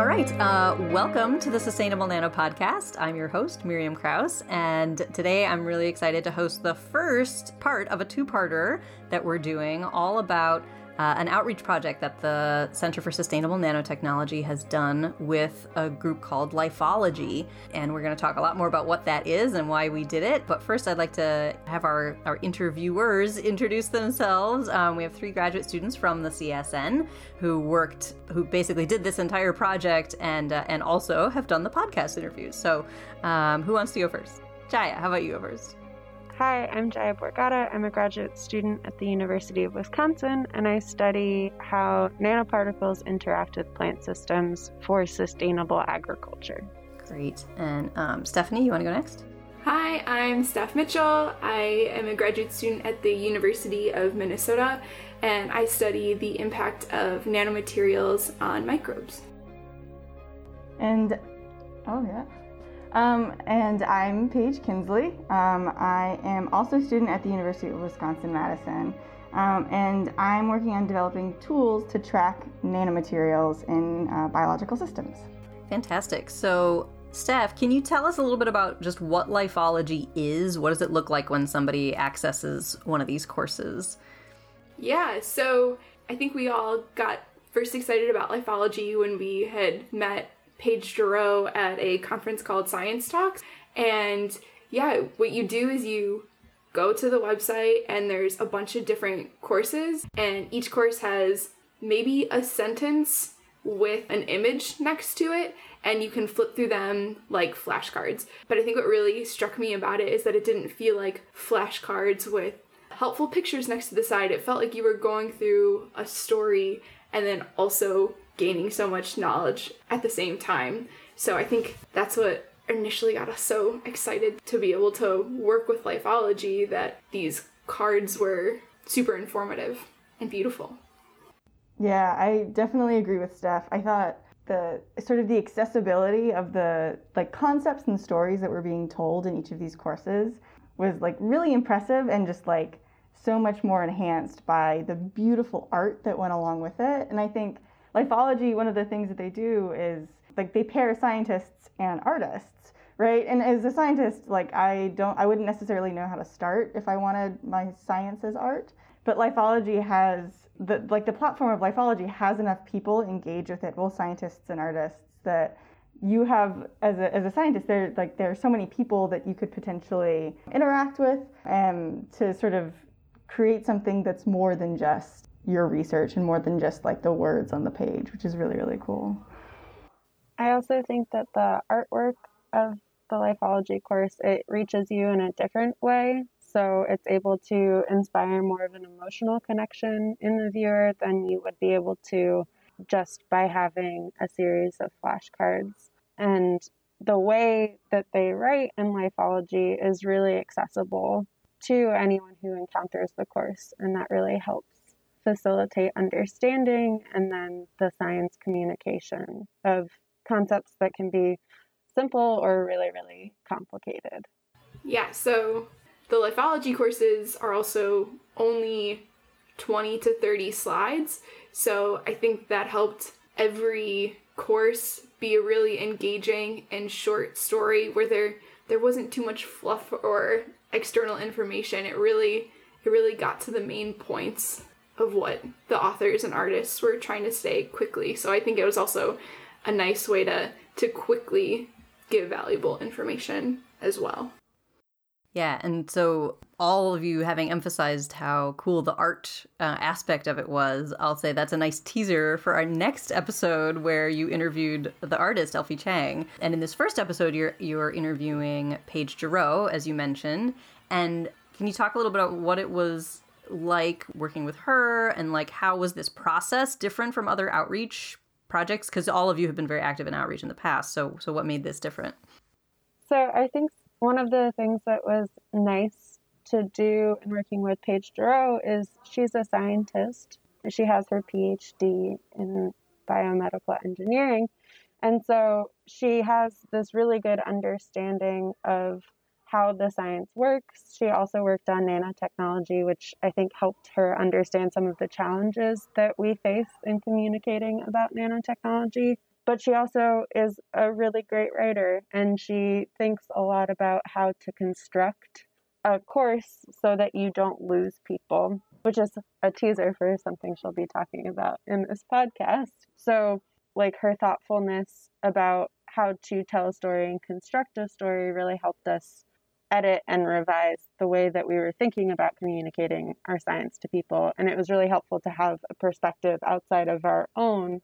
All right. Uh, welcome to the Sustainable Nano Podcast. I'm your host, Miriam Krause, and today I'm really excited to host the first part of a two parter that we're doing all about uh, an outreach project that the Center for Sustainable Nanotechnology has done with a group called Lifeology. And we're going to talk a lot more about what that is and why we did it. But first, I'd like to have our, our interviewers introduce themselves. Um, we have three graduate students from the CSN who worked, who basically did this entire project and, uh, and also have done the podcast interviews. So, um, who wants to go first? Jaya, how about you go first? Hi, I'm Jaya Borgatta. I'm a graduate student at the University of Wisconsin, and I study how nanoparticles interact with plant systems for sustainable agriculture. Great. And um, Stephanie, you want to go next? Hi, I'm Steph Mitchell. I am a graduate student at the University of Minnesota, and I study the impact of nanomaterials on microbes. And, oh yeah. Um, and I'm Paige Kinsley. Um, I am also a student at the University of Wisconsin Madison. Um, and I'm working on developing tools to track nanomaterials in uh, biological systems. Fantastic. So, Steph, can you tell us a little bit about just what lifeology is? What does it look like when somebody accesses one of these courses? Yeah, so I think we all got first excited about lifeology when we had met Paige Jarreau at a conference called Science Talks. And yeah, what you do is you go to the website and there's a bunch of different courses, and each course has maybe a sentence with an image next to it, and you can flip through them like flashcards. But I think what really struck me about it is that it didn't feel like flashcards with helpful pictures next to the side. It felt like you were going through a story and then also gaining so much knowledge at the same time. So I think that's what initially got us so excited to be able to work with Lifeology that these cards were super informative and beautiful. Yeah, I definitely agree with Steph. I thought the sort of the accessibility of the like concepts and stories that were being told in each of these courses was like really impressive and just like so much more enhanced by the beautiful art that went along with it. And I think Lifeology, one of the things that they do is like they pair scientists and artists, right? And as a scientist, like I don't, I wouldn't necessarily know how to start if I wanted my science as art. But Lifeology has the like the platform of Lifeology has enough people engage with it, both scientists and artists, that you have as a, as a scientist there like there are so many people that you could potentially interact with and to sort of create something that's more than just your research and more than just like the words on the page, which is really, really cool. I also think that the artwork of the lifeology course it reaches you in a different way so it's able to inspire more of an emotional connection in the viewer than you would be able to just by having a series of flashcards and the way that they write in lifeology is really accessible to anyone who encounters the course and that really helps facilitate understanding and then the science communication of concepts that can be simple or really, really complicated. Yeah, so the lifeology courses are also only 20 to 30 slides. So I think that helped every course be a really engaging and short story where there there wasn't too much fluff or external information. It really it really got to the main points of what the authors and artists were trying to say quickly. So I think it was also a nice way to to quickly give valuable information as well. Yeah, and so all of you having emphasized how cool the art uh, aspect of it was, I'll say that's a nice teaser for our next episode where you interviewed the artist Elfie Chang. And in this first episode, you're you're interviewing Paige Jarreau, as you mentioned. And can you talk a little bit about what it was like working with her and like how was this process different from other outreach projects? Because all of you have been very active in outreach in the past so so what made this different? So i think one of the things that was nice to do in working with paige jarreau is she's a scientist. She has her phd in biomedical engineering. And so she has this really good understanding of how the science works. She also worked on nanotechnology, which I think helped her understand some of the challenges that we face in communicating about nanotechnology. but she also is a really great writer and she thinks a lot about how to construct a course so that you don't lose people, which is a teaser for something she'll be talking about in this podcast. So, like her thoughtfulness about how to tell a story and construct a story really helped us edit and revise the way that we were thinking about communicating our science to people. And it was really helpful to have a perspective outside of our own,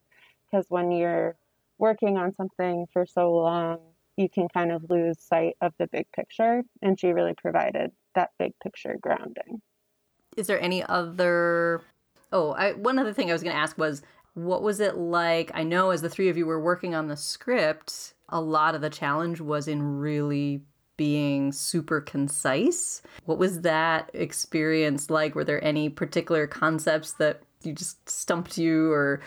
because when you're working on something for so long, you can kind of lose sight of the big picture. And she really provided that big picture grounding. Is there any other? Oh, I, one other thing I was going to ask was what was it like? I know as the three of you were working on the script, a lot of the challenge was in really being super concise. What was that experience like? Were there any particular concepts that you just stumped you or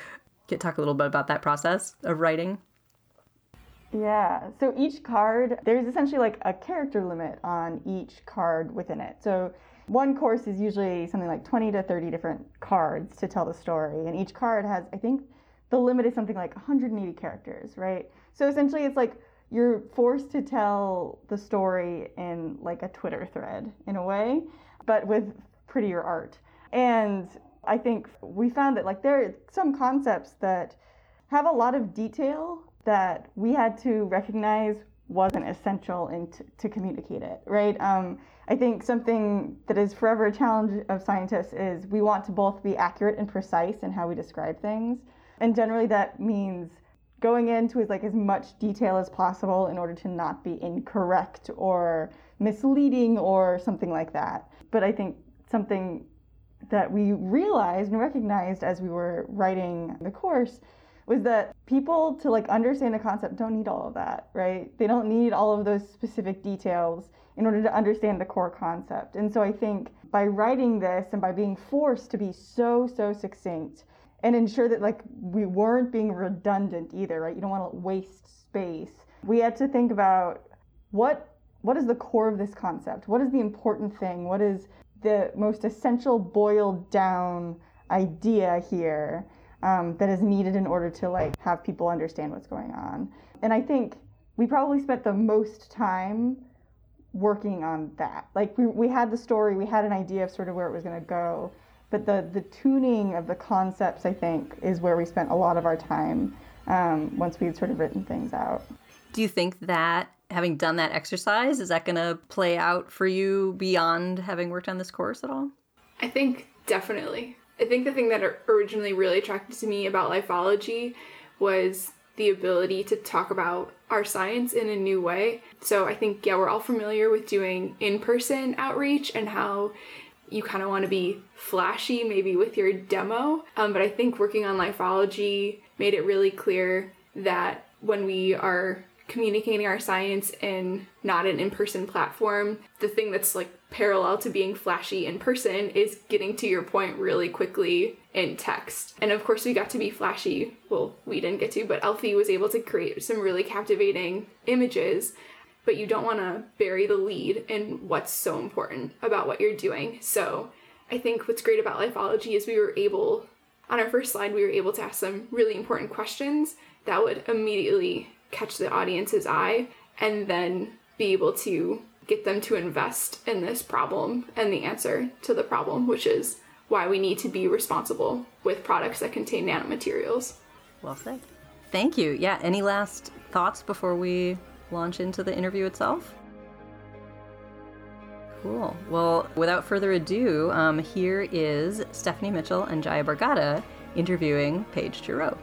get talk a little bit about that process of writing? Yeah, so each card, there's essentially like a character limit on each card within it. So one course is usually something like 20 to 30 different cards to tell the story, and each card has, I think, the limit is something like 180 characters, right? So essentially, it's like you're forced to tell the story in like a Twitter thread in a way, but with prettier art. And I think we found that like there are some concepts that have a lot of detail that we had to recognize wasn't essential in t- to communicate it, right? Um, I think something that is forever a challenge of scientists is we want to both be accurate and precise in how we describe things, and generally that means going into as like as much detail as possible in order to not be incorrect or misleading or something like that. But I think something that we realized and recognized as we were writing the course was that people to like understand a concept don't need all of that, right? They don't need all of those specific details in order to understand the core concept. And so I think by writing this and by being forced to be so so succinct and ensure that like we weren't being redundant either, right? You don't want to waste space. We had to think about what what is the core of this concept? What is the important thing? What is the most essential boiled down idea here um, that is needed in order to like have people understand what's going on? And I think we probably spent the most time working on that. Like we, we had the story, we had an idea of sort of where it was going to go, but the the tuning of the concepts I think is where we spent a lot of our time um, once we had sort of written things out. Do you think that having done that exercise is that going to play out for you beyond having worked on this course at all? I think definitely. I think the thing that originally really attracted to me about lifeology was the ability to talk about our science in a new way. So I think, yeah, we're all familiar with doing in person outreach and how you kind of want to be flashy maybe with your demo. Um, but I think working on lifeology made it really clear that when we are communicating our science in not an in-person platform the thing that's like parallel to being flashy in person is getting to your point really quickly in text and of course we got to be flashy well we didn't get to but Elfie was able to create some really captivating images but you don't want to bury the lead in what's so important about what you're doing. So I think what's great about Lifeology is we were able, on our first slide, we were able to ask some really important questions that would immediately catch the audience's eye and then be able to get them to invest in this problem and the answer to the problem, which is why we need to be responsible with products that contain nanomaterials. Well said. Thank you. Yeah, any last thoughts before we launch into the interview itself? Cool. Well, without further ado, um, here is Stephanie Mitchell and Jaya Borgatta interviewing Paige Jarreau.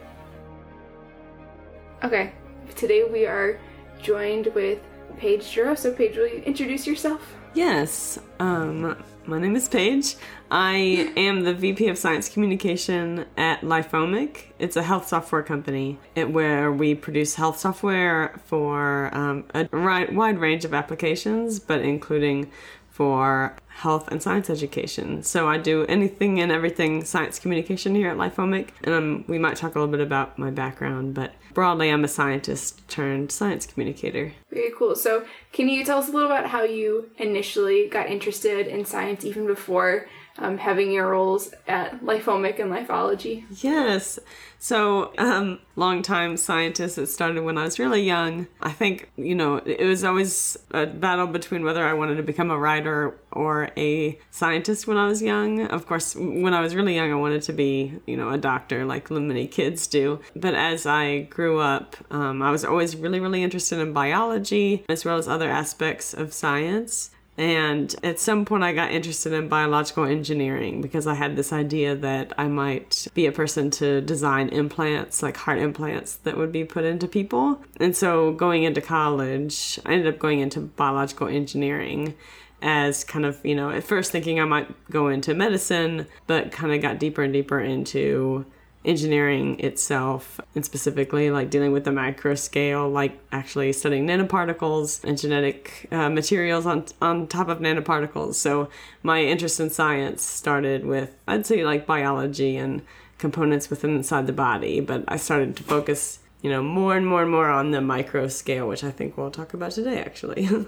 Okay, today we are joined with Paige Jarreau. So, Paige, will you introduce yourself? Yes. Um, my name is Paige. I am the VP of Science Communication at LifeOmic. It's a health software company where we produce health software for um, a wide range of applications, but including for health and science education. So I do anything and everything science communication here at LifeOmic, and um, we might talk a little bit about my background, but broadly, I'm a scientist turned science communicator. Very cool. So, can you tell us a little about how you initially got interested in science, even before um, having your roles at LifeOmic and Lifeology. Yes. So, um, longtime scientist. It started when I was really young. I think, you know, it was always a battle between whether I wanted to become a writer or a scientist when I was young. Of course, when I was really young, I wanted to be, you know, a doctor like many kids do. But as I grew up, um, I was always really, really interested in biology as well as other aspects of science. And at some point, I got interested in biological engineering because I had this idea that I might be a person to design implants, like heart implants, that would be put into people. And so, going into college, I ended up going into biological engineering as kind of, you know, at first thinking I might go into medicine, but kind of got deeper and deeper into engineering itself and specifically like dealing with the macro scale like actually studying nanoparticles and genetic uh, materials on on top of nanoparticles. So my interest in science started with i'd say like biology and components within inside the body but i started to focus you know more and more and more on the micro scale which i think we'll talk about today actually.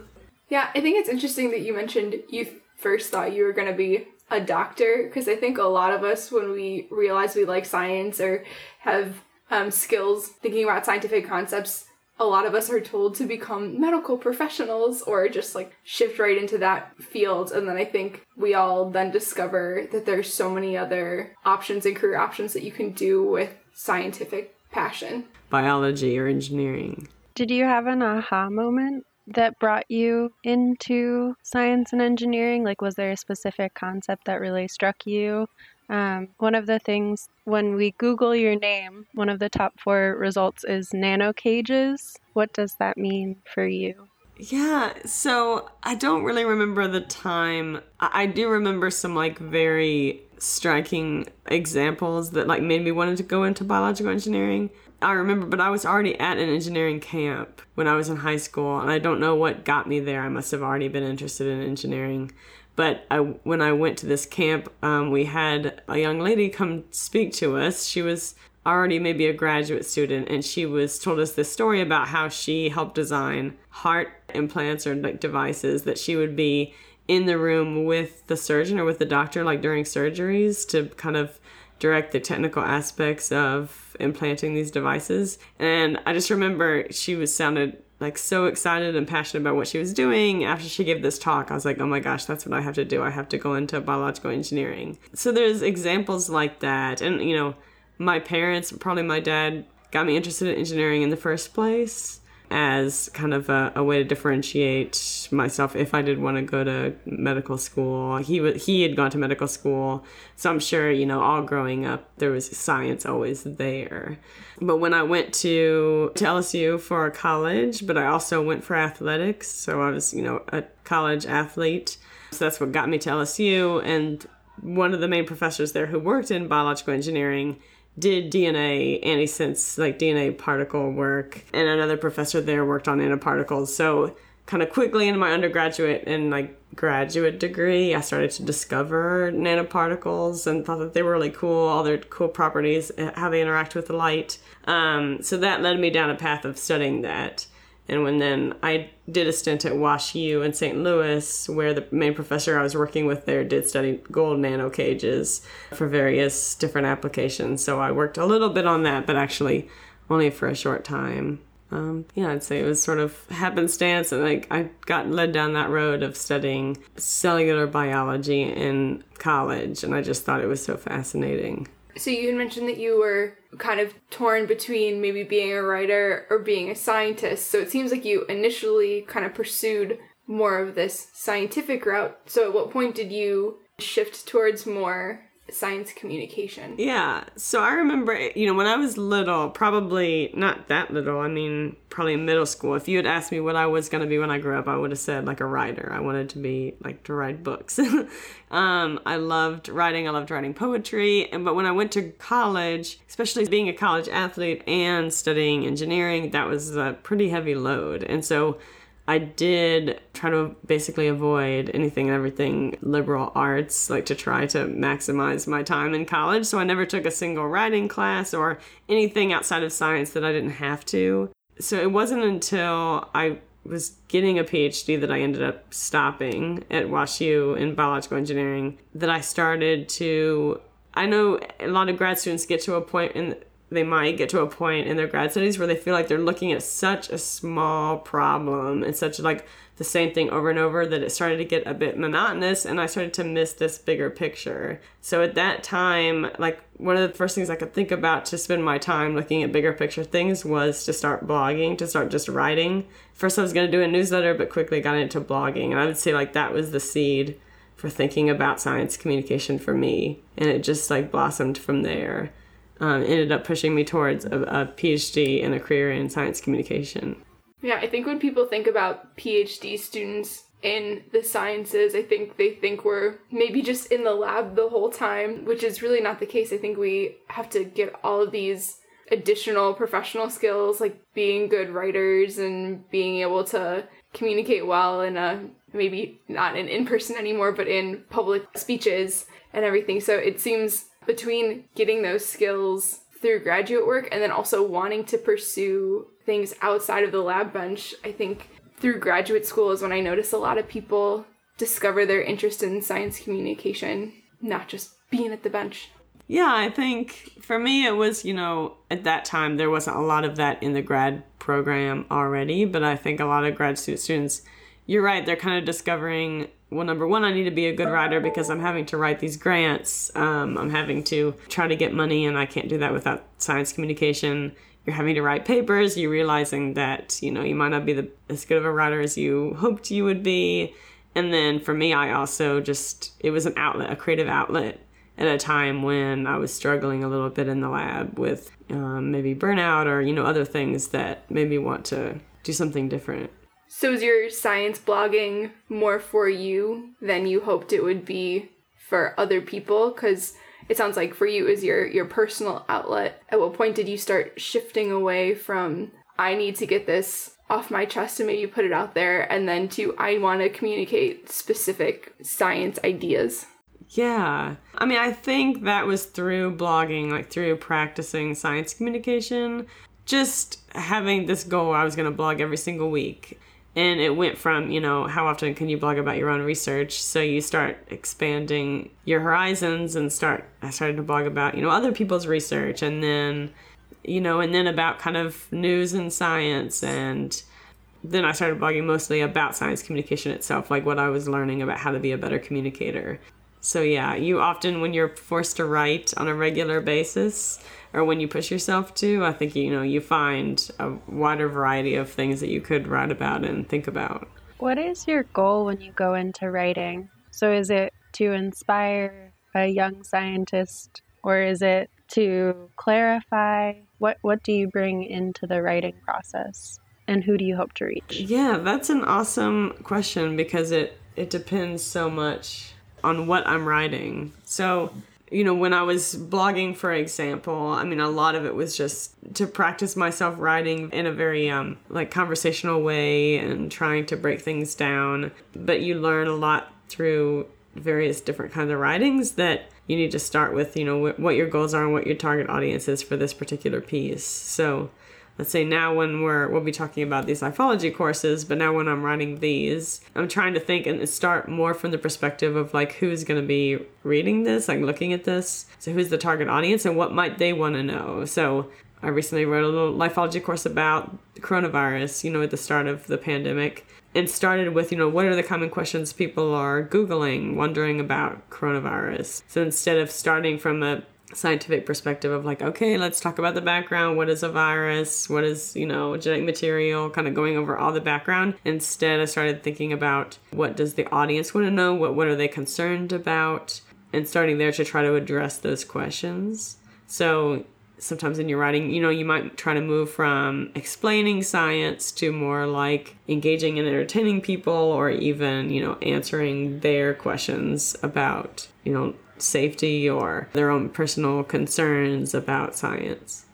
Yeah i think it's interesting that you mentioned you first thought you were going to be a doctor because I think a lot of us, when we realize we like science or have um, skills thinking about scientific concepts, a lot of us are told to become medical professionals or just like shift right into that field. And then I think we all then discover that there's so many other options and career options that you can do with scientific passion. Biology or engineering. Did you have an aha moment that brought you into science and engineering? Like, was there a specific concept that really struck you? Um, one of the things when we Google your name, one of the top four results is nano cages. What does that mean for you? Yeah, so I don't really remember the time. I, I do remember some like very striking examples that like made me wanted to go into biological engineering. I remember, but I was already at an engineering camp when I was in high school, and I don't know what got me there. I must have already been interested in engineering. But I, when I went to this camp, um, we had a young lady come speak to us. She was already maybe a graduate student, and she was told us this story about how she helped design heart implants or like devices that she would be in the room with the surgeon or with the doctor, like during surgeries, to kind of direct the technical aspects of implanting these devices. And I just remember she was sounded like so excited and passionate about what she was doing after she gave this talk. I was like, "Oh my gosh, that's what I have to do. I have to go into biological engineering." So there's examples like that. And you know, my parents, probably my dad got me interested in engineering in the first place as kind of a, a, way to differentiate myself if I did want to go to medical school. He he had gone to medical school, so I'm sure you know all growing up there was science always there. But when I went to, to LSU for college, but I also went for athletics, so I was you know a college athlete. So that's what got me to LSU, and one of the main professors there who worked in biological engineering did DNA antisense, like DNA particle work, and another professor there worked on nanoparticles. So, kind of quickly in my undergraduate and like graduate degree, I started to discover nanoparticles and thought that they were really cool, all their cool properties, how they interact with the light. Um, so that led me down a path of studying that. And when then I did a stint at Wash U in St. Louis, where the main professor I was working with there did study gold nano cages for various different applications. So I worked a little bit on that, but actually only for a short time. Um, yeah, I'd say it was sort of happenstance, and like I got led down that road of studying cellular biology in college, and I just thought it was so fascinating. So you had mentioned that you were kind of torn between maybe being a writer or being a scientist. So it seems like you initially kind of pursued more of this scientific route. So at what point did you shift towards more science communication. Yeah. So I remember, you know, when I was little, probably not that little, I mean, probably middle school, if you had asked me what I was going to be when I grew up, I would have said like a writer. I wanted to be like to write books. um, I loved writing, I loved writing poetry. And, but when I went to college, especially being a college athlete and studying engineering, that was a pretty heavy load. And so, I did try to basically avoid anything and everything liberal arts, like to try to maximize my time in college. So I never took a single writing class or anything outside of science that I didn't have to. So it wasn't until I was getting a PhD that I ended up stopping at WashU in biological engineering that I started to I know a lot of grad students get to a point in they might get to a point in their grad studies where they feel like they're looking at such a small problem and such like the same thing over and over that it started to get a bit monotonous and I started to miss this bigger picture. So at that time, like one of the first things I could think about to spend my time looking at bigger picture things was to start blogging, to start just writing. First I was going to do a newsletter but quickly got into blogging and I would say like that was the seed for thinking about science communication for me, and it just like blossomed from there. Um, ended up pushing me towards a, a PhD and a career in science communication. Yeah, I think when people think about PhD students in the sciences, I think they think we're maybe just in the lab the whole time, which is really not the case. I think we have to get all of these additional professional skills like being good writers and being able to communicate well in a maybe not in in person anymore, but in public speeches and everything. So it seems between getting those skills through graduate work and then also wanting to pursue things outside of the lab bench, I think through graduate school is when I notice a lot of people discover their interest in science communication, not just being at the bench. Yeah, I think for me it was, you know, at that time there wasn't a lot of that in the grad program already, but I think a lot of grad students you're right. They're kind of discovering well, number one, I need to be a good writer because I'm having to write these grants. Um, I'm having to try to get money, and I can't do that without science communication. You're having to write papers. You're realizing that you know you might not be the, as good of a writer as you hoped you would be. And then for me, I also just it was an outlet, a creative outlet at a time when I was struggling a little bit in the lab with um, maybe burnout or you know other things that made me want to do something different. So is your science blogging more for you than you hoped it would be for other people? Because it sounds like for you is your your personal outlet. At what point did you start shifting away from I need to get this off my chest and maybe put it out there, and then to I want to communicate specific science ideas? Yeah. I mean, I think that was through blogging, like through practicing science communication, just having this goal I was going to blog every single week and it went from you know how often can you blog about your own research? So you start expanding your horizons and start i started to blog about you know other people's research and then you know and then about kind of news and science. And then i started blogging mostly about science communication itself like what i was learning about how to be a better communicator. So yeah you often when you're forced to write on a regular basis or when you push yourself to, I think you know you find a wider variety of things that you could write about and think about. What is your goal when you go into writing? So is it to inspire a young scientist or is it to clarify what what do you bring into the writing process and who do you hope to reach? Yeah, that's an awesome question because it it depends so much on what I'm writing. So you know, when I was blogging, for example, I mean, a lot of it was just to practice myself writing in a very um, like conversational way and trying to break things down. But you learn a lot through various different kinds of writings that you need to start with, you know, what your goals are and what your target audience is for this particular piece. So let's say now when we're we'll be talking about these lifeology courses but now when i'm writing these i'm trying to think and start more from the perspective of like who's going to be reading this like looking at this. So who's the target audience and what might they want to know? So i recently wrote a little lifeology course about coronavirus you know at the start of the pandemic and started with you know what are the common questions people are googling wondering about coronavirus. So instead of starting from a scientific perspective of like okay let's talk about the background. What is a virus? What is you know genetic material kind of going over all the background? Instead i started thinking about what does the audience want to know? What what are they concerned about? And starting there to try to address those questions. So sometimes in your writing you know you might try to move from explaining science to more like engaging and entertaining people or even you know answering their questions about you know safety or their own personal concerns about science.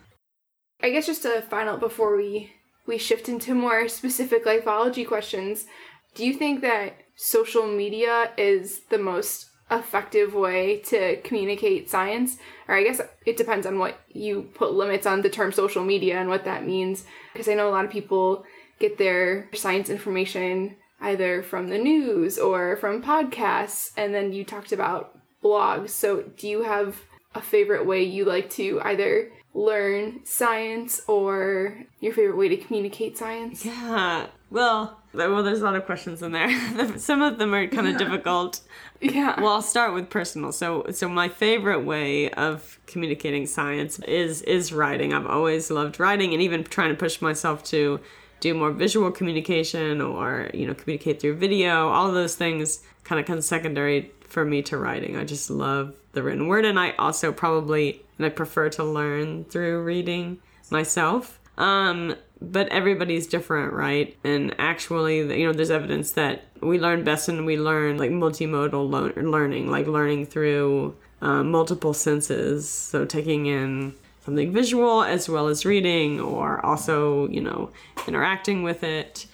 I guess just a final before we we shift into more specific lifeology questions, do you think that social media is the most effective way to communicate science? Or I guess it depends on what you put limits on the term social media and what that means. Because I know a lot of people get their science information either from the news or from podcasts. And then you talked about blogs. So, do you have a favorite way you like to either learn science or your favorite way to communicate science? Yeah. Well, well, there's a lot of questions in there. Some of them are kind of difficult. Yeah. Well, I'll start with personal. So, so my favorite way of communicating science is is writing. I've always loved writing, and even trying to push myself to do more visual communication or you know communicate through video. All of those things kind of come secondary for me to writing. I just love the written word, and I also probably and I prefer to learn through reading myself. Um, but everybody's different, right? And actually, you know, there's evidence that we learn best when we learn like multimodal lo- learning, like learning through uh, multiple senses. So taking in something visual as well as reading, or also, you know, interacting with it.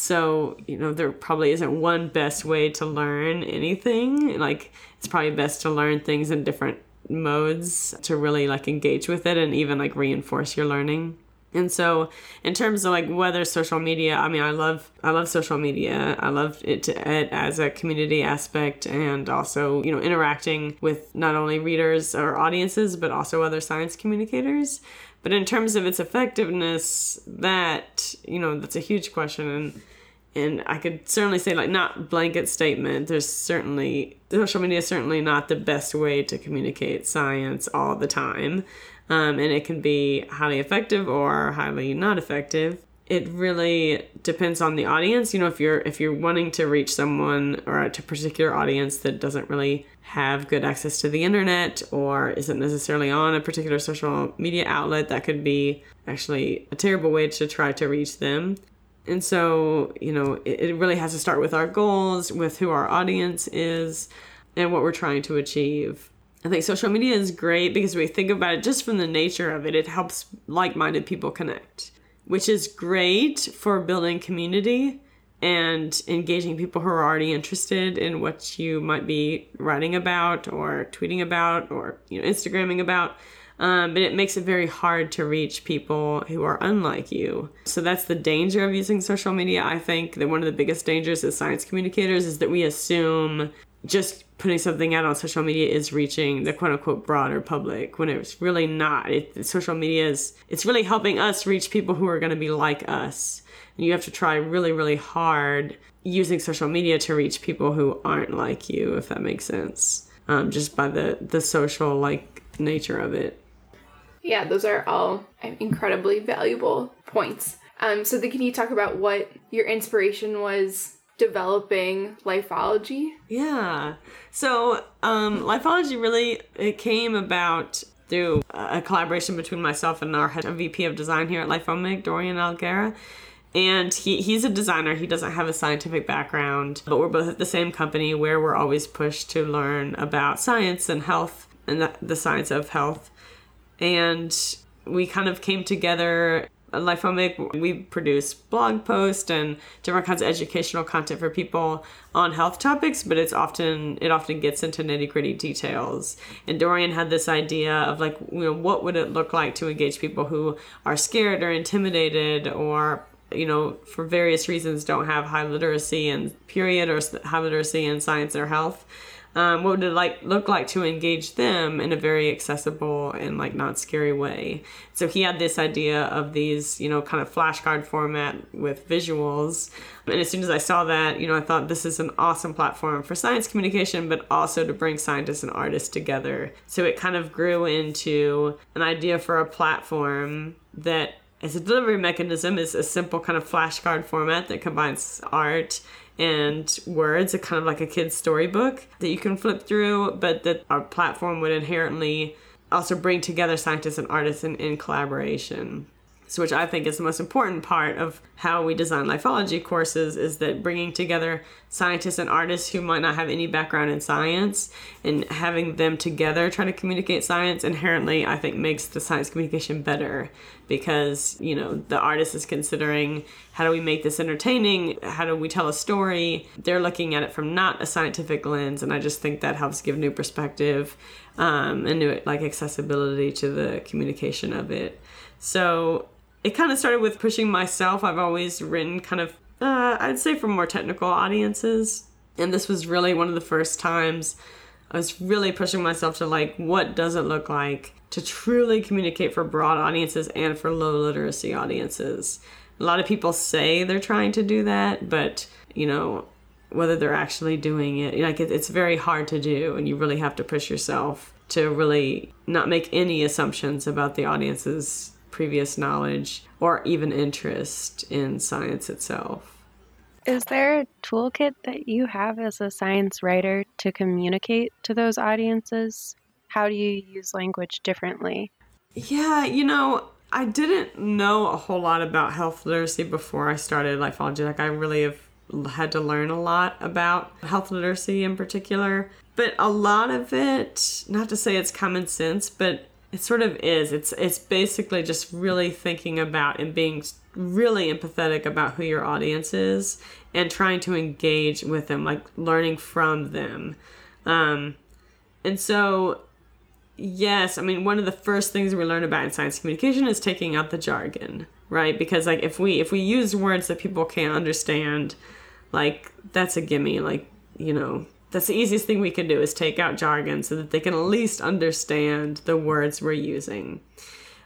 So, you know, there probably isn't one best way to learn anything. Like, it's probably best to learn things in different modes to really like engage with it and even like reinforce your learning. And so, in terms of like whether social media, I mean, I love I love social media. I love it, to, it as a community aspect, and also you know interacting with not only readers or audiences, but also other science communicators. But in terms of its effectiveness, that you know that's a huge question, and and I could certainly say like not blanket statement. There's certainly social media is certainly not the best way to communicate science all the time um, and it can be highly effective or highly not effective. It really depends on the audience. You know if you're if you're wanting to reach someone or a particular audience that doesn't really have good access to the internet or isn't necessarily on a particular social media outlet that could be actually a terrible way to try to reach them. And so you know it, it really has to start with our goals with who our audience is and what we're trying to achieve I think social media is great because we think about it just from the nature of it, it helps like minded people connect, which is great for building community and engaging people who are already interested in what you might be writing about or tweeting about or you know Instagramming about. Um, but it makes it very hard to reach people who are unlike you. So that's the danger of using social media. I think that one of the biggest dangers as science communicators is that we assume just putting something out on social media is reaching the quote unquote broader public when it's really not. It, social media is, it's really helping us reach people who are going to be like us. And you have to try really, really hard using social media to reach people who aren't like you, if that makes sense. Um, just by the, the social like nature of it. Yeah, those are all incredibly valuable points. Um, so, then can you talk about what your inspiration was developing lifeology? Yeah. So, um, lifeology really it came about through a collaboration between myself and our head VP of design here at Lifeomic, Dorian Alguera. And he, he's a designer. He doesn't have a scientific background, but we're both at the same company where we're always pushed to learn about science and health and the, the science of health. And we kind of came together Lifeomic, we produce blog posts and different kinds of educational content for people on health topics, but it's often it often gets into nitty gritty details. And Dorian had this idea of like, you know, what would it look like to engage people who are scared or intimidated or you know, for various reasons don't have high literacy and period or high literacy in science or health um, what would it like look like to engage them in a very accessible and like not scary way. So he had this idea of these you know kind of flashcard format with visuals. And as soon as i saw that you know i thought this is an awesome platform for science communication but also to bring scientists and artists together. So it kind of grew into an idea for a platform that as a delivery mechanism is a simple kind of flashcard format that combines art and words, a kind of like a kid's storybook that you can flip through, but that our platform would inherently also bring together scientists and artists in, in collaboration. So, which I think is the most important part of how we design lifeology courses is that bringing together scientists and artists who might not have any background in science and having them together try to communicate science inherently, I think, makes the science communication better because, you know, the artist is considering how do we make this entertaining? How do we tell a story? They're looking at it from not a scientific lens, and I just think that helps give new perspective um, and new like accessibility to the communication of it. So it kind of started with pushing myself. I've always written kind of, uh, I'd say, for more technical audiences. And this was really one of the first times I was really pushing myself to like, what does it look like to truly communicate for broad audiences and for low literacy audiences? A lot of people say they're trying to do that, but you know, whether they're actually doing it, like it, it's very hard to do, and you really have to push yourself to really not make any assumptions about the audience's previous knowledge or even interest in science itself. Is there a toolkit that you have as a science writer to communicate to those audiences? How do you use language differently? Yeah, you know, I didn't know a whole lot about health literacy before I started Lifeology. Like, I really have had to learn a lot about health literacy in particular. But a lot of it, not to say it's common sense, but it sort of is. It's it's basically just really thinking about and being really empathetic about who your audience is and trying to engage with them, like learning from them. Um, and so, yes, I mean, one of the first things we learn about in science communication is taking out the jargon, right? Because like if we if we use words that people can't understand, like that's a gimme. Like you know, that's the easiest thing we can do is take out jargon so that they can at least understand the words we're using.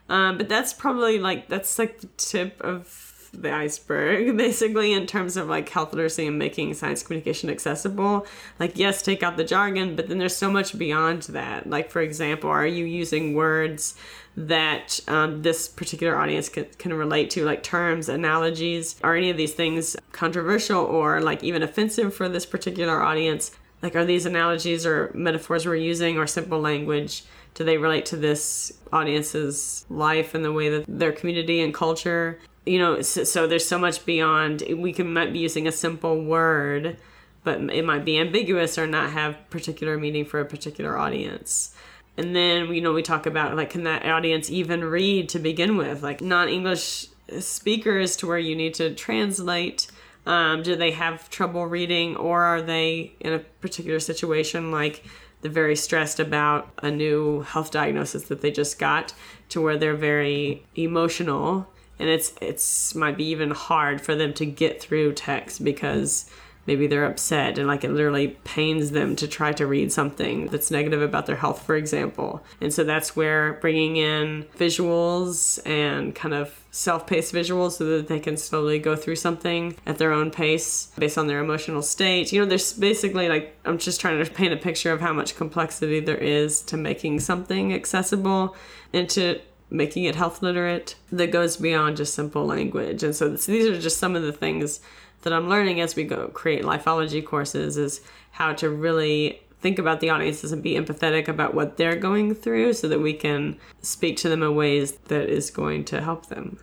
Um, but that's probably like that's like the tip of the iceberg basically in terms of like health literacy and making science communication accessible. Like yes take out the jargon but then there's so much beyond that. Like for example are you using words that um, this particular audience can, can relate to like terms analogies? Are any of these things controversial or like even offensive for this particular audience like are these analogies or metaphors we're using or simple language do they relate to this audience's life and the way that their community and culture? You know so, so there's so much beyond we can might be using a simple word but it might be ambiguous or not have particular meaning for a particular audience. And then you know we talk about like can that audience even read to begin with? Like non-english speakers to where you need to translate um, do they have trouble reading or are they in a particular situation like they're very stressed about a new health diagnosis that they just got to where they're very emotional? And it's it's might be even hard for them to get through text because maybe they're upset and like it literally pains them to try to read something that's negative about their health for example. And so that's where bringing in visuals and kind of self-paced visuals so that they can slowly go through something at their own pace based on their emotional state. You know there's basically like i'm just trying to paint a picture of how much complexity there is to making something accessible and to making it health literate that goes beyond just simple language and so these are just some of the things that I'm learning as we go create lifeology courses is how to really think about the audiences and be empathetic about what they're going through so that we can speak to them in ways that is going to help them.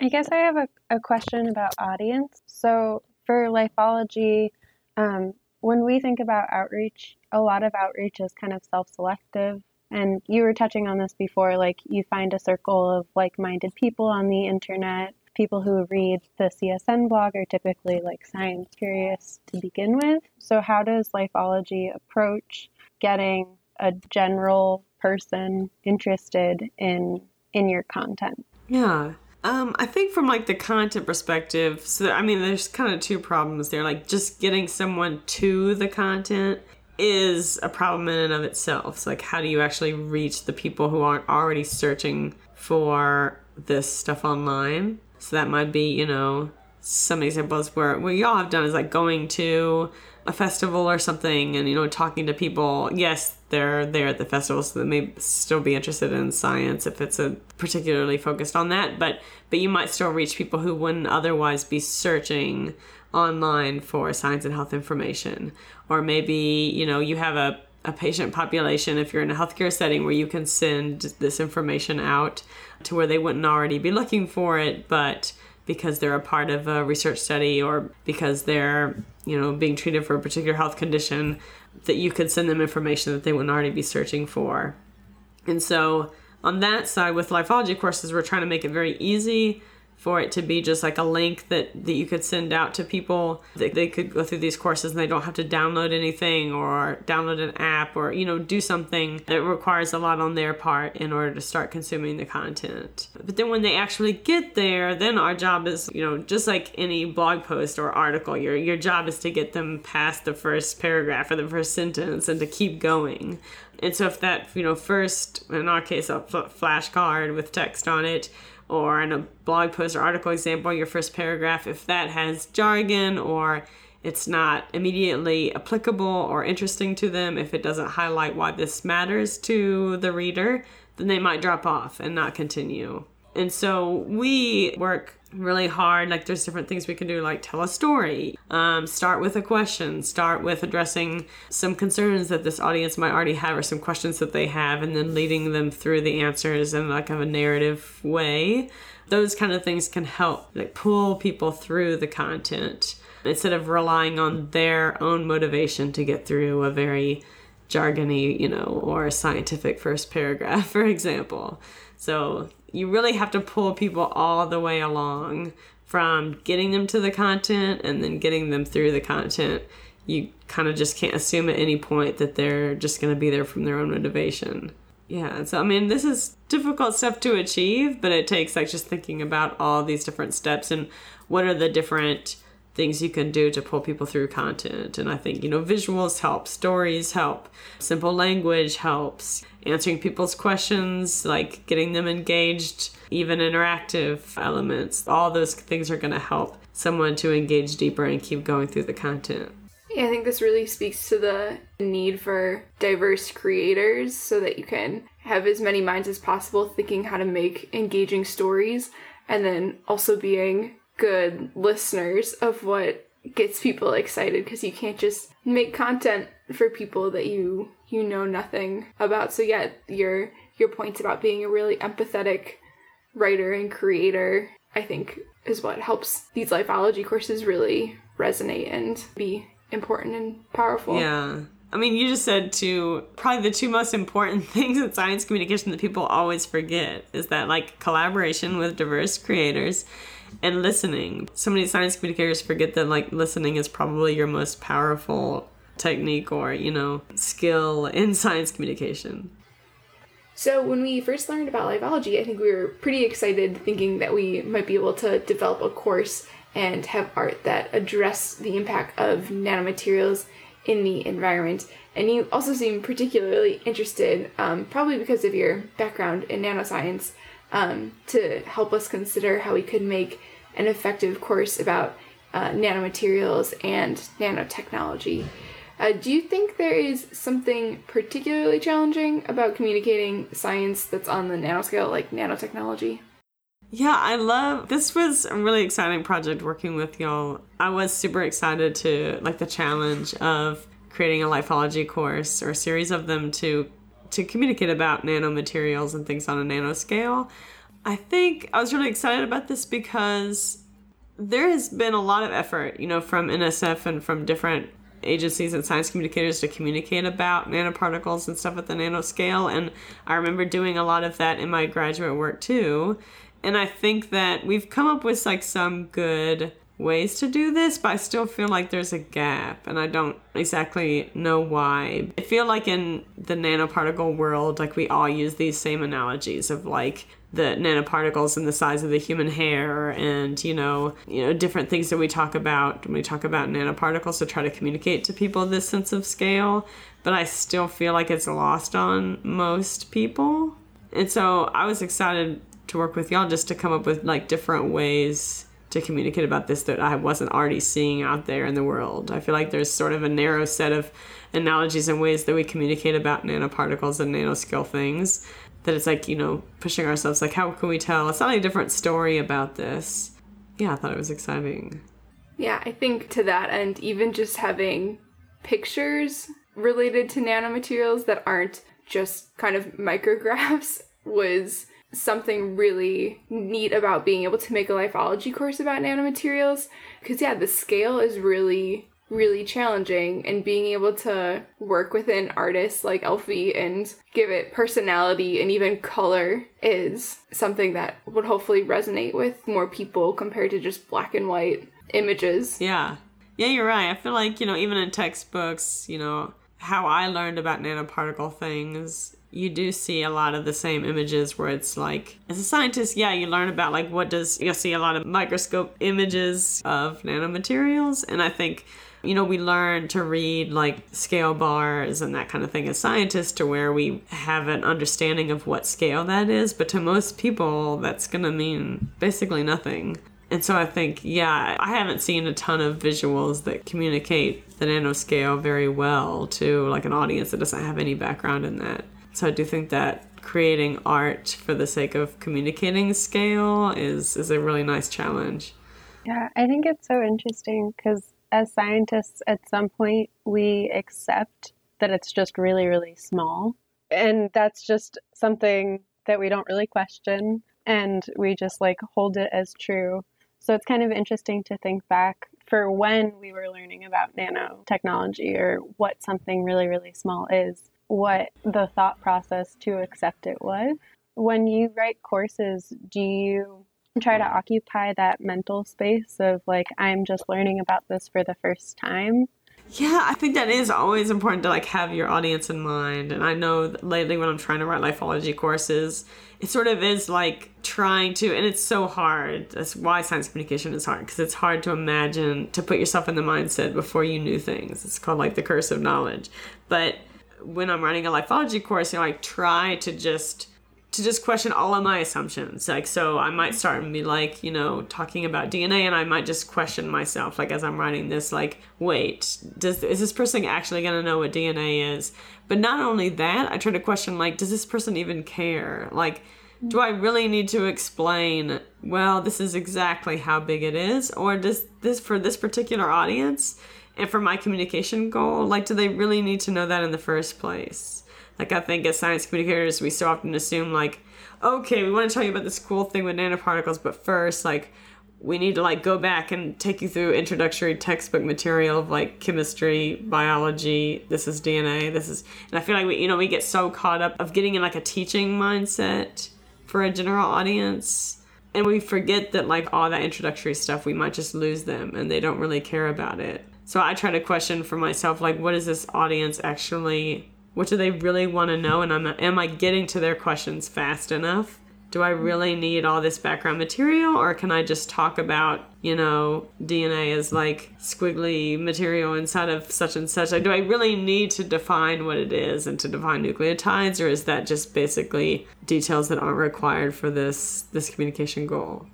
I guess I have a, a question about audience. So for lifeology, um, when we think about outreach, a lot of outreach is kind of self selective. And you were touching on this before, like you find a circle of like minded people on the internet people who read the CSN blog are typically like science curious to begin with. So, how does Lifeology approach getting a general person interested in in your content? Yeah. Um, I think from like the content perspective, so I mean, there's kind of two problems there. Like just getting someone to the content is a problem in and of itself. So like, how do you actually reach the people who aren't already searching for this stuff online? So that might be, you know, some examples where what y'all have done is like going to a festival or something and you know talking to people yes they're there at the festival so they may still be interested in science if it's a particularly focused on that but but you might still reach people who wouldn't otherwise be searching online for science and health information or maybe you know you have a, a patient population if you're in a healthcare setting where you can send this information out to where they wouldn't already be looking for it, but because they're a part of a research study or because they're, you know, being treated for a particular health condition, that you could send them information that they wouldn't already be searching for. And so on that side with lifeology courses, we're trying to make it very easy for it to be just like a link that, that you could send out to people. That they could go through these courses and they don't have to download anything or download an app or you know do something that requires a lot on their part in order to start consuming the content. But then when they actually get there then our job is you know just like any blog post or article your your job is to get them past the first paragraph or the first sentence and to keep going. And so if that you know first in our case a flashcard with text on it or in a blog post or article example, your first paragraph, if that has jargon or it's not immediately applicable or interesting to them, if it doesn't highlight why this matters to the reader, then they might drop off and not continue. And so we work really hard. Like there's different things we can do, like tell a story, um, start with a question, start with addressing some concerns that this audience might already have or some questions that they have, and then leading them through the answers in like kind of a narrative way. Those kind of things can help like pull people through the content instead of relying on their own motivation to get through a very jargony, you know, or scientific first paragraph, for example. So you really have to pull people all the way along from getting them to the content and then getting them through the content. You kind of just can't assume at any point that they're just going to be there from their own motivation. Yeah, so I mean, this is difficult stuff to achieve, but it takes like just thinking about all these different steps and what are the different things you can do to pull people through content. And I think, you know, visuals help, stories help, simple language helps, answering people's questions, like getting them engaged, even interactive elements. All those things are going to help someone to engage deeper and keep going through the content. Yeah, I think this really speaks to the need for diverse creators so that you can have as many minds as possible thinking how to make engaging stories and then also being good listeners of what gets people excited because you can't just make content for people that you you know nothing about. So yeah your your points about being a really empathetic writer and creator i think is what helps these lifeology courses really resonate and be important and powerful. Yeah. I mean, you just said two, probably the two most important things in science communication that people always forget is that, like, collaboration with diverse creators and listening. So many science communicators forget that like listening is probably your most powerful technique or, you know, skill in science communication. So when we first learned about live lifeology, I think we were pretty excited thinking that we might be able to develop a course and have art that address the impact of nanomaterials in the environment. And you also seem particularly interested, um, probably because of your background in nanoscience, um, to help us consider how we could make an effective course about uh, nanomaterials and nanotechnology. Uh, do you think there is something particularly challenging about communicating science that's on the nanoscale, like nanotechnology? Yeah, I love this was a really exciting project working with y'all. I was super excited to like the challenge of creating a lifeology course or a series of them to to communicate about nanomaterials and things on a nanoscale. I think I was really excited about this because there has been a lot of effort, you know, from NSF and from different agencies and science communicators to communicate about nanoparticles and stuff at the nanoscale. And I remember doing a lot of that in my graduate work too. And I think that we've come up with like some good ways to do this, but I still feel like there's a gap and I don't exactly know why. I feel like in the nanoparticle world, like we all use these same analogies of like the nanoparticles and the size of the human hair and you know you know different things that we talk about when we talk about nanoparticles to try to communicate to people this sense of scale. But i still feel like it's lost on most people. And so i was excited to work with y'all just to come up with like different ways to communicate about this that I wasn't already seeing out there in the world. I feel like there's sort of a narrow set of analogies and ways that we communicate about nanoparticles and nanoscale things that it's like, you know, pushing ourselves like how can we tell it's not a different story about this? Yeah, I thought it was exciting. Yeah, I think to that end, even just having pictures related to nanomaterials that aren't just kind of micrographs was something really neat about being able to make a lifeology course about nanomaterials because yeah the scale is really really challenging and being able to work with an artist like Elfie and give it personality and even color is something that would hopefully resonate with more people compared to just black and white images. Yeah. Yeah, you're right. I feel like, you know, even in textbooks, you know, how I learned about nanoparticle things, you do see a lot of the same images where it's like, as a scientist, yeah, you learn about like what does, you'll see a lot of microscope images of nanomaterials. And I think, you know, we learn to read like scale bars and that kind of thing as scientists to where we have an understanding of what scale that is. But to most people, that's going to mean basically nothing. And so I think, yeah, I haven't seen a ton of visuals that communicate the nanoscale very well to like an audience that doesn't have any background in that. So I do think that creating art for the sake of communicating scale is is a really nice challenge. Yeah, I think it's so interesting because as scientists, at some point, we accept that it's just really, really small. And that's just something that we don't really question. And we just like hold it as true. So it's kind of interesting to think back for when we were learning about nanotechnology or what something really, really small is, what the thought process to accept it was. When you write courses, do you try to occupy that mental space of like, I'm just learning about this for the first time? Yeah, I think that is always important to like have your audience in mind. And I know lately when I'm trying to write lifeology courses, it sort of is like trying to, and it's so hard. That's why science communication is hard because it's hard to imagine to put yourself in the mindset before you knew things. It's called like the curse of knowledge. But when I'm writing a lifeology course, you know, I try to just to just question all of my assumptions. Like, so I might start and be like, you know, talking about DNA, and I might just question myself, like, as I'm writing this, like, wait, does is this person actually to know what DNA is? But not only that, I try to question, like, does this person even care? Like, do I really need to explain, well, this is exactly how big it is? Or does this, for this particular audience and for my communication goal, like, do they really need to know that in the first place? Like I think as science communicators, we so often assume like, okay, we want to tell you about this cool thing with nanoparticles, but first, like, we need to like go back and take you through introductory textbook material of like chemistry, biology. This is DNA. This is, and I feel like we, you know, we get so caught up of getting in like a teaching mindset for a general audience. And we forget that, like, all that introductory stuff, we might just lose them and they don't really care about it. So I try to question for myself, like, what is this audience actually what do they really want to know? And I'm, am I getting to their questions fast enough? Do I really need all this background material, or can I just talk about, you know, DNA as like squiggly material inside of such and such? Like, do I really need to define what it is and to define nucleotides, or is that just basically details that aren't required for this this communication goal?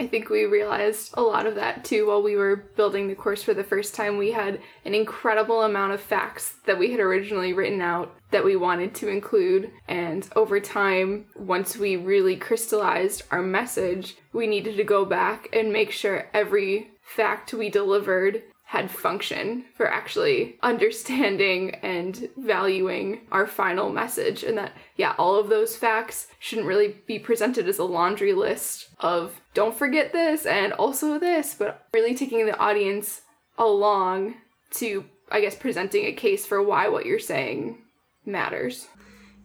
I think we realized a lot of that too while we were building the course for the first time. We had an incredible amount of facts that we had originally written out that we wanted to include. And over time, once we really crystallized our message, we needed to go back and make sure every fact we delivered had function for actually understanding and valuing our final message. And that, yeah, all of those facts shouldn't really be presented as a laundry list of don't forget this and also this, but really taking the audience along to, I guess, presenting a case for why what you're saying matters.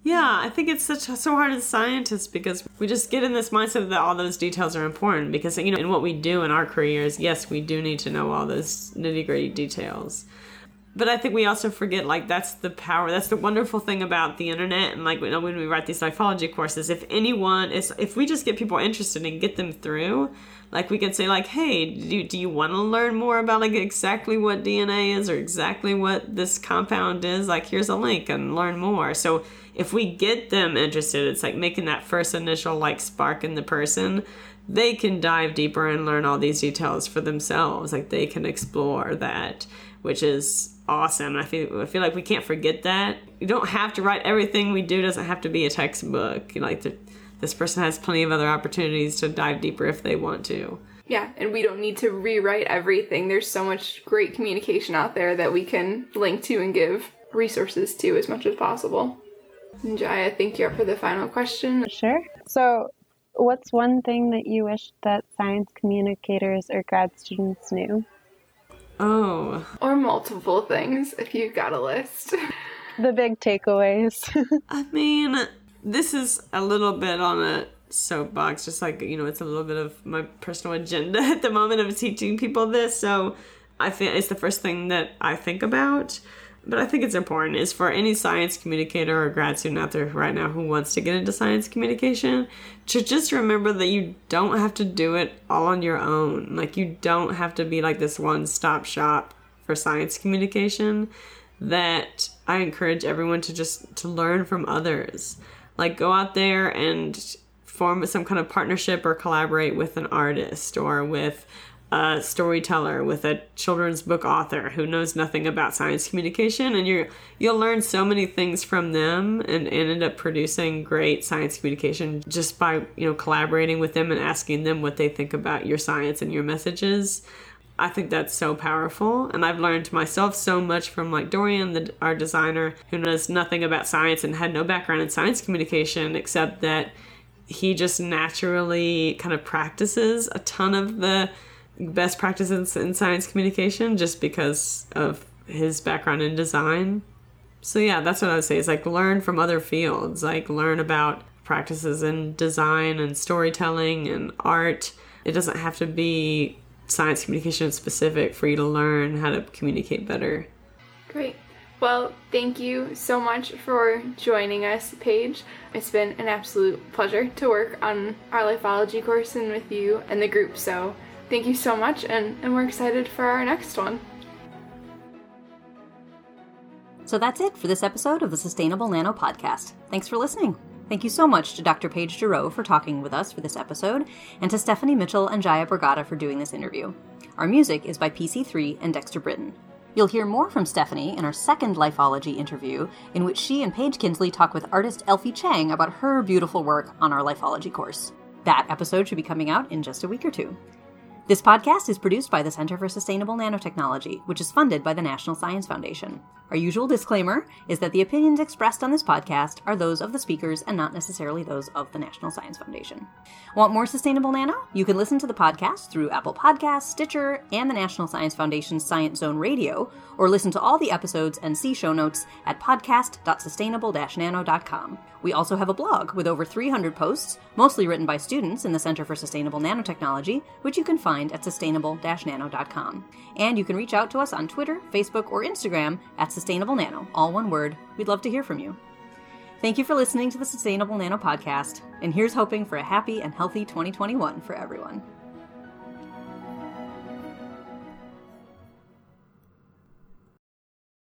Yeah, I think it's such so hard as scientists because we just get in this mindset that all those details are important because you know in what we do in our careers, yes, we do need to know all those nitty gritty details. But I think we also forget like that's the power. That's the wonderful thing about the internet and like when we write these lifeology courses. If anyone is, if we just get people interested and get them through, like we can say like hey do, do you want to learn more about like exactly what dna is or exactly what this compound is like here's a link and learn more so if we get them interested, it's like making that first initial like spark in the person. They can dive deeper and learn all these details for themselves. Like they can explore that, which is awesome. I feel I feel like we can't forget that. You don't have to write everything we do. Doesn't have to be a textbook. You know, like the, this person has plenty of other opportunities to dive deeper if they want to. Yeah, and we don't need to rewrite everything. There's so much great communication out there that we can link to and give resources to as much as possible. Jaya, I think you're up for the final question. Sure. So, what's one thing that you wish that science communicators or grad students knew? Oh. Or multiple things if you've got a list. The big takeaways. I mean, this is a little bit on a soapbox, just like, you know, it's a little bit of my personal agenda at the moment of teaching people this. So I think it's the first thing that I think about. But I think it's important is for any science communicator or grad student out there right now who wants to get into science communication to just remember that you don't have to do it all on your own. Like you don't have to be like this one-stop shop for science communication that I encourage everyone to just to learn from others. Like go out there and form some kind of partnership or collaborate with an artist or with a storyteller with a children's book author who knows nothing about science communication and you you'll learn so many things from them and, and end up producing great science communication just by you know collaborating with them and asking them what they think about your science and your messages. I think that's so powerful, and I've learned myself so much from like Dorian, the, our designer, who knows nothing about science and had no background in science communication except that he just naturally kind of practices a ton of the best practices in science communication just because of his background in design. So yeah, that's what I would say is like learn from other fields, like learn about practices in design and storytelling and art. It doesn't have to be science communication specific for you to learn how to communicate better. Great. Well, thank you so much for joining us, Paige. It's been an absolute pleasure to work on our lifeology course and with you and the group. So, thank you so much, and, and we're excited for our next one. So that's it for this episode of the Sustainable Nano Podcast. Thanks for listening. Thank you so much to Dr. Paige Jarreau for talking with us for this episode, and to Stephanie Mitchell and Jaya Borgatta for doing this interview. Our music is by PC3 and Dexter Britain. You'll hear more from Stephanie in our second Lifeology interview, in which she and Paige Kinsley talk with artist Elfie Chang about her beautiful work on our Lifeology course. That episode should be coming out in just a week or two. This podcast is produced by the Center for Sustainable Nanotechnology, which is funded by the National Science Foundation. Our usual disclaimer is that the opinions expressed on this podcast are those of the speakers and not necessarily those of the National Science Foundation. Want more Sustainable Nano? You can listen to the podcast through Apple Podcasts, Stitcher, and the National Science Foundation's Science Zone Radio, or listen to all the episodes and see show notes at podcast.sustainable-nano.com. We also have a blog with over 300 posts, mostly written by students in the Center for Sustainable Nanotechnology, which you can find at sustainable-nano.com. And you can reach out to us on Twitter, Facebook, or Instagram at Sustainable Nano, all one word. We'd love to hear from you. Thank you for listening to the Sustainable Nano podcast, and here's hoping for a happy and healthy 2021 for everyone.